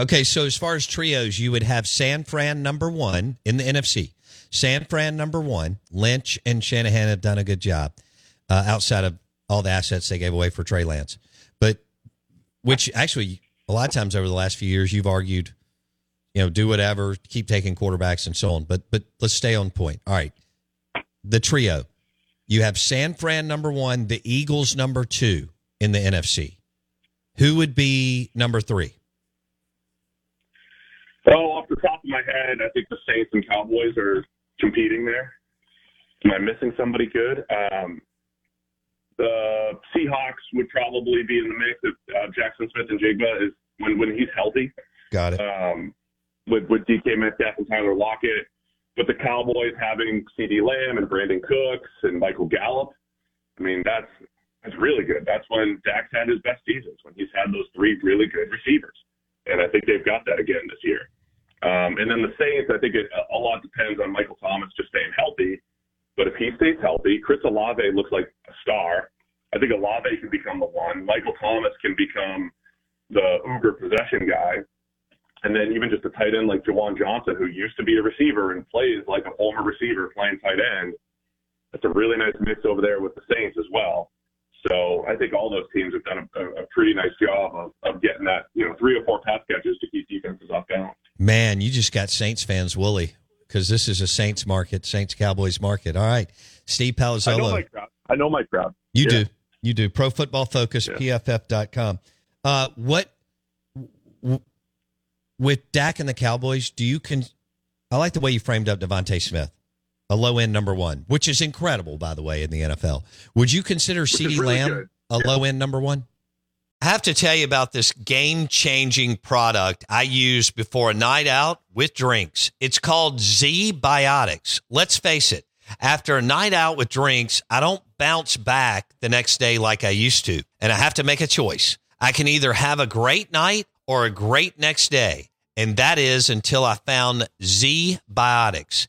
Okay, so as far as trios, you would have San Fran number one in the NFC. San Fran number one. Lynch and Shanahan have done a good job uh, outside of all the assets they gave away for Trey Lance. But which actually, a lot of times over the last few years, you've argued, you know, do whatever, keep taking quarterbacks and so on. But but let's stay on point. All right, the trio. You have San Fran number one, the Eagles number two in the NFC. Who would be number three? Oh, off the top of my head, I think the Saints and Cowboys are competing there. Am I missing somebody good? Um, the Seahawks would probably be in the mix if uh, Jaxon Smith-Njigba is when when he's healthy. Got it. Um, with with DK Metcalf and Tyler Lockett, but the Cowboys having CeeDee Lamb and Brandin Cooks and Michael Gallup. I mean, that's that's really good. That's when Dak's had his best seasons when he's had those three really good receivers, and I think they've got that again this year. Um, and then the Saints, I think it, a lot depends on Michael Thomas just staying healthy. But if he stays healthy, Chris Olave looks like a star. I think Olave can become the one. Michael Thomas can become the uber possession guy. And then even just a tight end like Juwan Johnson, who used to be a receiver and plays like a former receiver playing tight end. That's a really nice mix over there with the Saints as well. So I think all those teams have done a, a pretty nice job of, of getting that, you know, three or four pass catches to keep defenses off balance. Man, you just got Saints fans woolly because this is a Saints market, Saints Cowboys market. All right, Steve I know Palazzolo, my crowd. I know my crowd. you Yeah. do, you do. Pro Football Focus, Yeah. PFF.com. Uh, what w- with Dak and the Cowboys? Do you can? I like the way you framed up DeVonta Smith, a low end number one, which is incredible, by the way, in the NFL. Would you consider is CeeDee really Lamb good. a low end number one? I have to tell you about this game changing product I use before a night out with drinks. It's called ZBiotics. Let's face it, after a night out with drinks, I don't bounce back the next day like I used to. And I have to make a choice. I can either have a great night or a great next day. And that is until I found Z Biotics.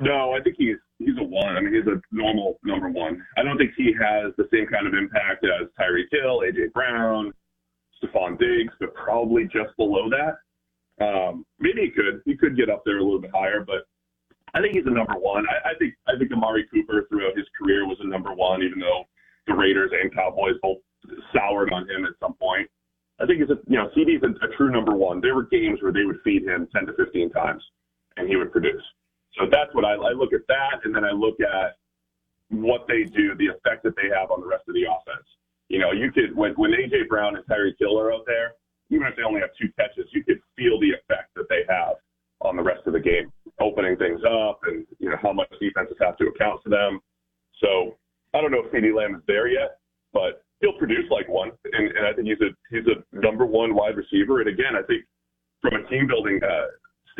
No, I think he's he's a one. I mean, he's a normal number one. I don't think he has the same kind of impact as Tyreek Hill, AJ Brown, Stefon Diggs, but probably just below that. Um, maybe he could he could get up there a little bit higher, but I think he's a number one. I, I think I think Amari Cooper throughout his career was a number one, even though the Raiders and Cowboys both soured on him at some point. I think he's a you know CeeDee's a, a true number one. There were games where they would feed him ten to fifteen times, and he would produce. So that's what I, I look at that, and then I look at what they do, the effect that they have on the rest of the offense. You know, you could when when AJ Brown and Tyreek Hill are out there, even if they only have two catches, you could feel the effect that they have on the rest of the game, opening things up, and you know how much defenses have to account for them. So I don't know if CeeDee Lamb is there yet, but he'll produce like one, and, and I think he's a he's a number one wide receiver. And again, I think from a team building uh,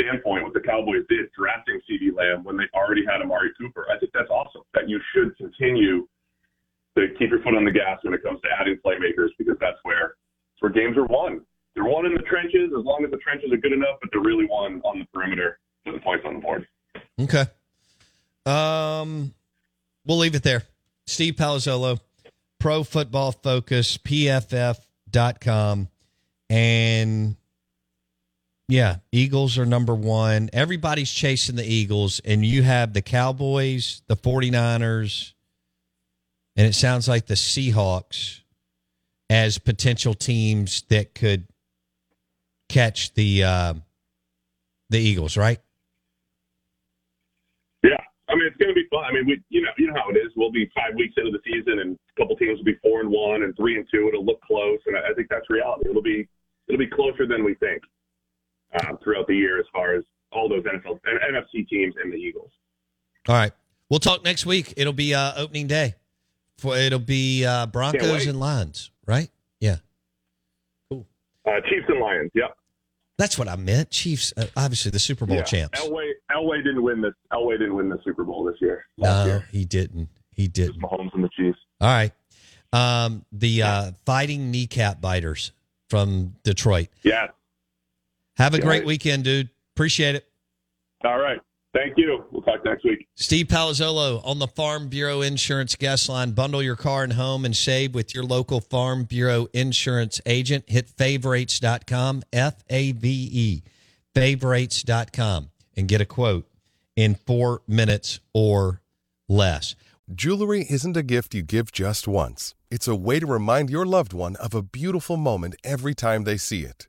standpoint, what the Cowboys did drafting CeeDee Lamb when they already had Amari Cooper, I think that's awesome. That you should continue to keep your foot on the gas when it comes to adding playmakers because that's where where games are won. They're won in the trenches as long as the trenches are good enough, but they're really won on the perimeter, for the points on the board. Okay. Um, we'll leave it there. Steve Palazzolo, Pro Football Focus, PFF.com. And yeah, Eagles are number one. Everybody's chasing the Eagles, and you have the Cowboys, the 49ers, and it sounds like the Seahawks as potential teams that could catch the uh, the Eagles, right? Yeah, I mean it's going to be fun. I mean, we you know you know how it is. We'll be five weeks into the season, and a couple teams will be four and one and three and two. It'll look close, and I I think that's reality. It'll be it'll be closer than we think uh, throughout the year as far as all those NFL and NFC teams and the Eagles. All right. We'll talk next week. It'll be uh, opening day. For it'll be uh, Broncos and Lions, right? Yeah, Cool. Uh, Chiefs and Lions. Yep. that's what I meant. Chiefs, uh, obviously the Super Bowl yeah. champs. Elway Elway didn't win this. Elway didn't win the Super Bowl this year. No, year. he didn't. He didn't. Mahomes and the Chiefs. All right. Um, the uh, fighting kneecap biters from Detroit. Yeah. Have a Yeah. great weekend, dude. Appreciate it. All right. Thank you. We'll talk next week. Steve Palazzolo on the Farm Bureau Insurance Guest Line. Bundle your car and home and save with your local Farm Bureau Insurance agent. Hit favorites.com, F A V E, favorites.com, and get a quote in four minutes or less. Jewelry isn't a gift you give just once. It's a way to remind your loved one of a beautiful moment every time they see it.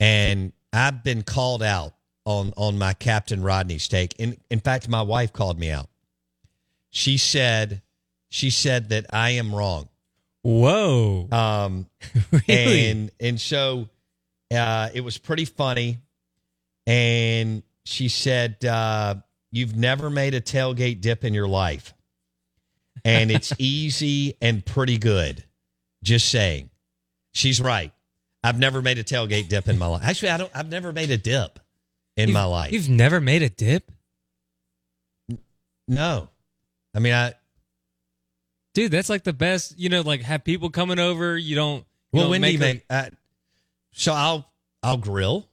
and I've been called out on on my Captain Rodney steak. In in fact, my wife called me out. She said she said that I am wrong. Whoa. Um, Really? and and so uh, it was pretty funny. And she said, uh, "You've never made a tailgate dip in your life, and it's easy and pretty good." Just saying, she's right. I've never made a tailgate dip in my life. Actually, I don't. I've never made a dip in You've- my life. You've never made a dip? No, I mean I. Dude, that's like the best. You know, like have people coming over. You don't. You Well, don't Wendy make her- make. Uh, so I'll I'll grill.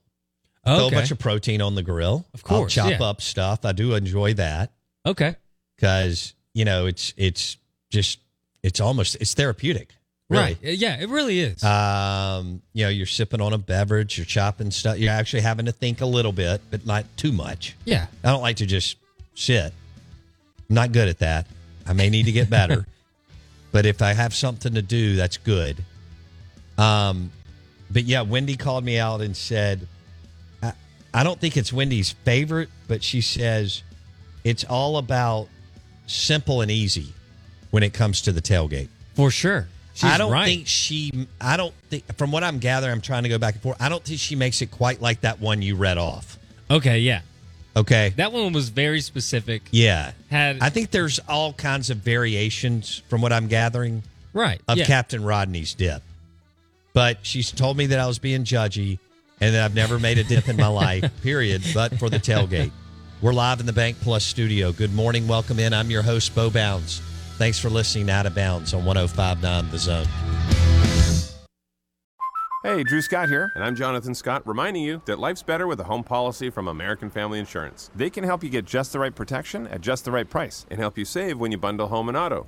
Okay. Throw a bunch of protein on the grill. Of course, I'll chop yeah. up stuff. I do enjoy that Okay. because you know it's it's just it's almost it's therapeutic. Really. Right. Yeah, it really is. Um, you know, you're sipping on a beverage, you're chopping stuff. You're actually having to think a little bit, but not too much. yeah. I don't like to just sit. I'm not good at that. I may need to get better. but if I have something to do, that's good. Um, but yeah, Wendy called me out and said, I, I don't think it's Wendy's favorite, but she says it's all about simple and easy when it comes to the tailgate. For sure. She's I don't right. think she. I don't think. From what I'm gathering, I'm trying to go back and forth. I don't think she makes it quite like that one you read off. Okay. Yeah. Okay. That one was very specific. Yeah. Had I think there's all kinds of variations from what I'm gathering right. of yeah. Captain Rodney's dip. But she's told me that I was being judgy and that I've never made a dip in my life, period, but for the tailgate. We're live in the Bank Plus studio. Good morning. Welcome in. I'm your host, Bo Bounds. Thanks for listening to Out of Bounds on 1059 The Zone. Hey, Drew Scott here, and I'm Jonathan Scott, reminding you that life's better with a home policy from American Family Insurance. They can help you get just the right protection at just the right price and help you save when you bundle home and auto.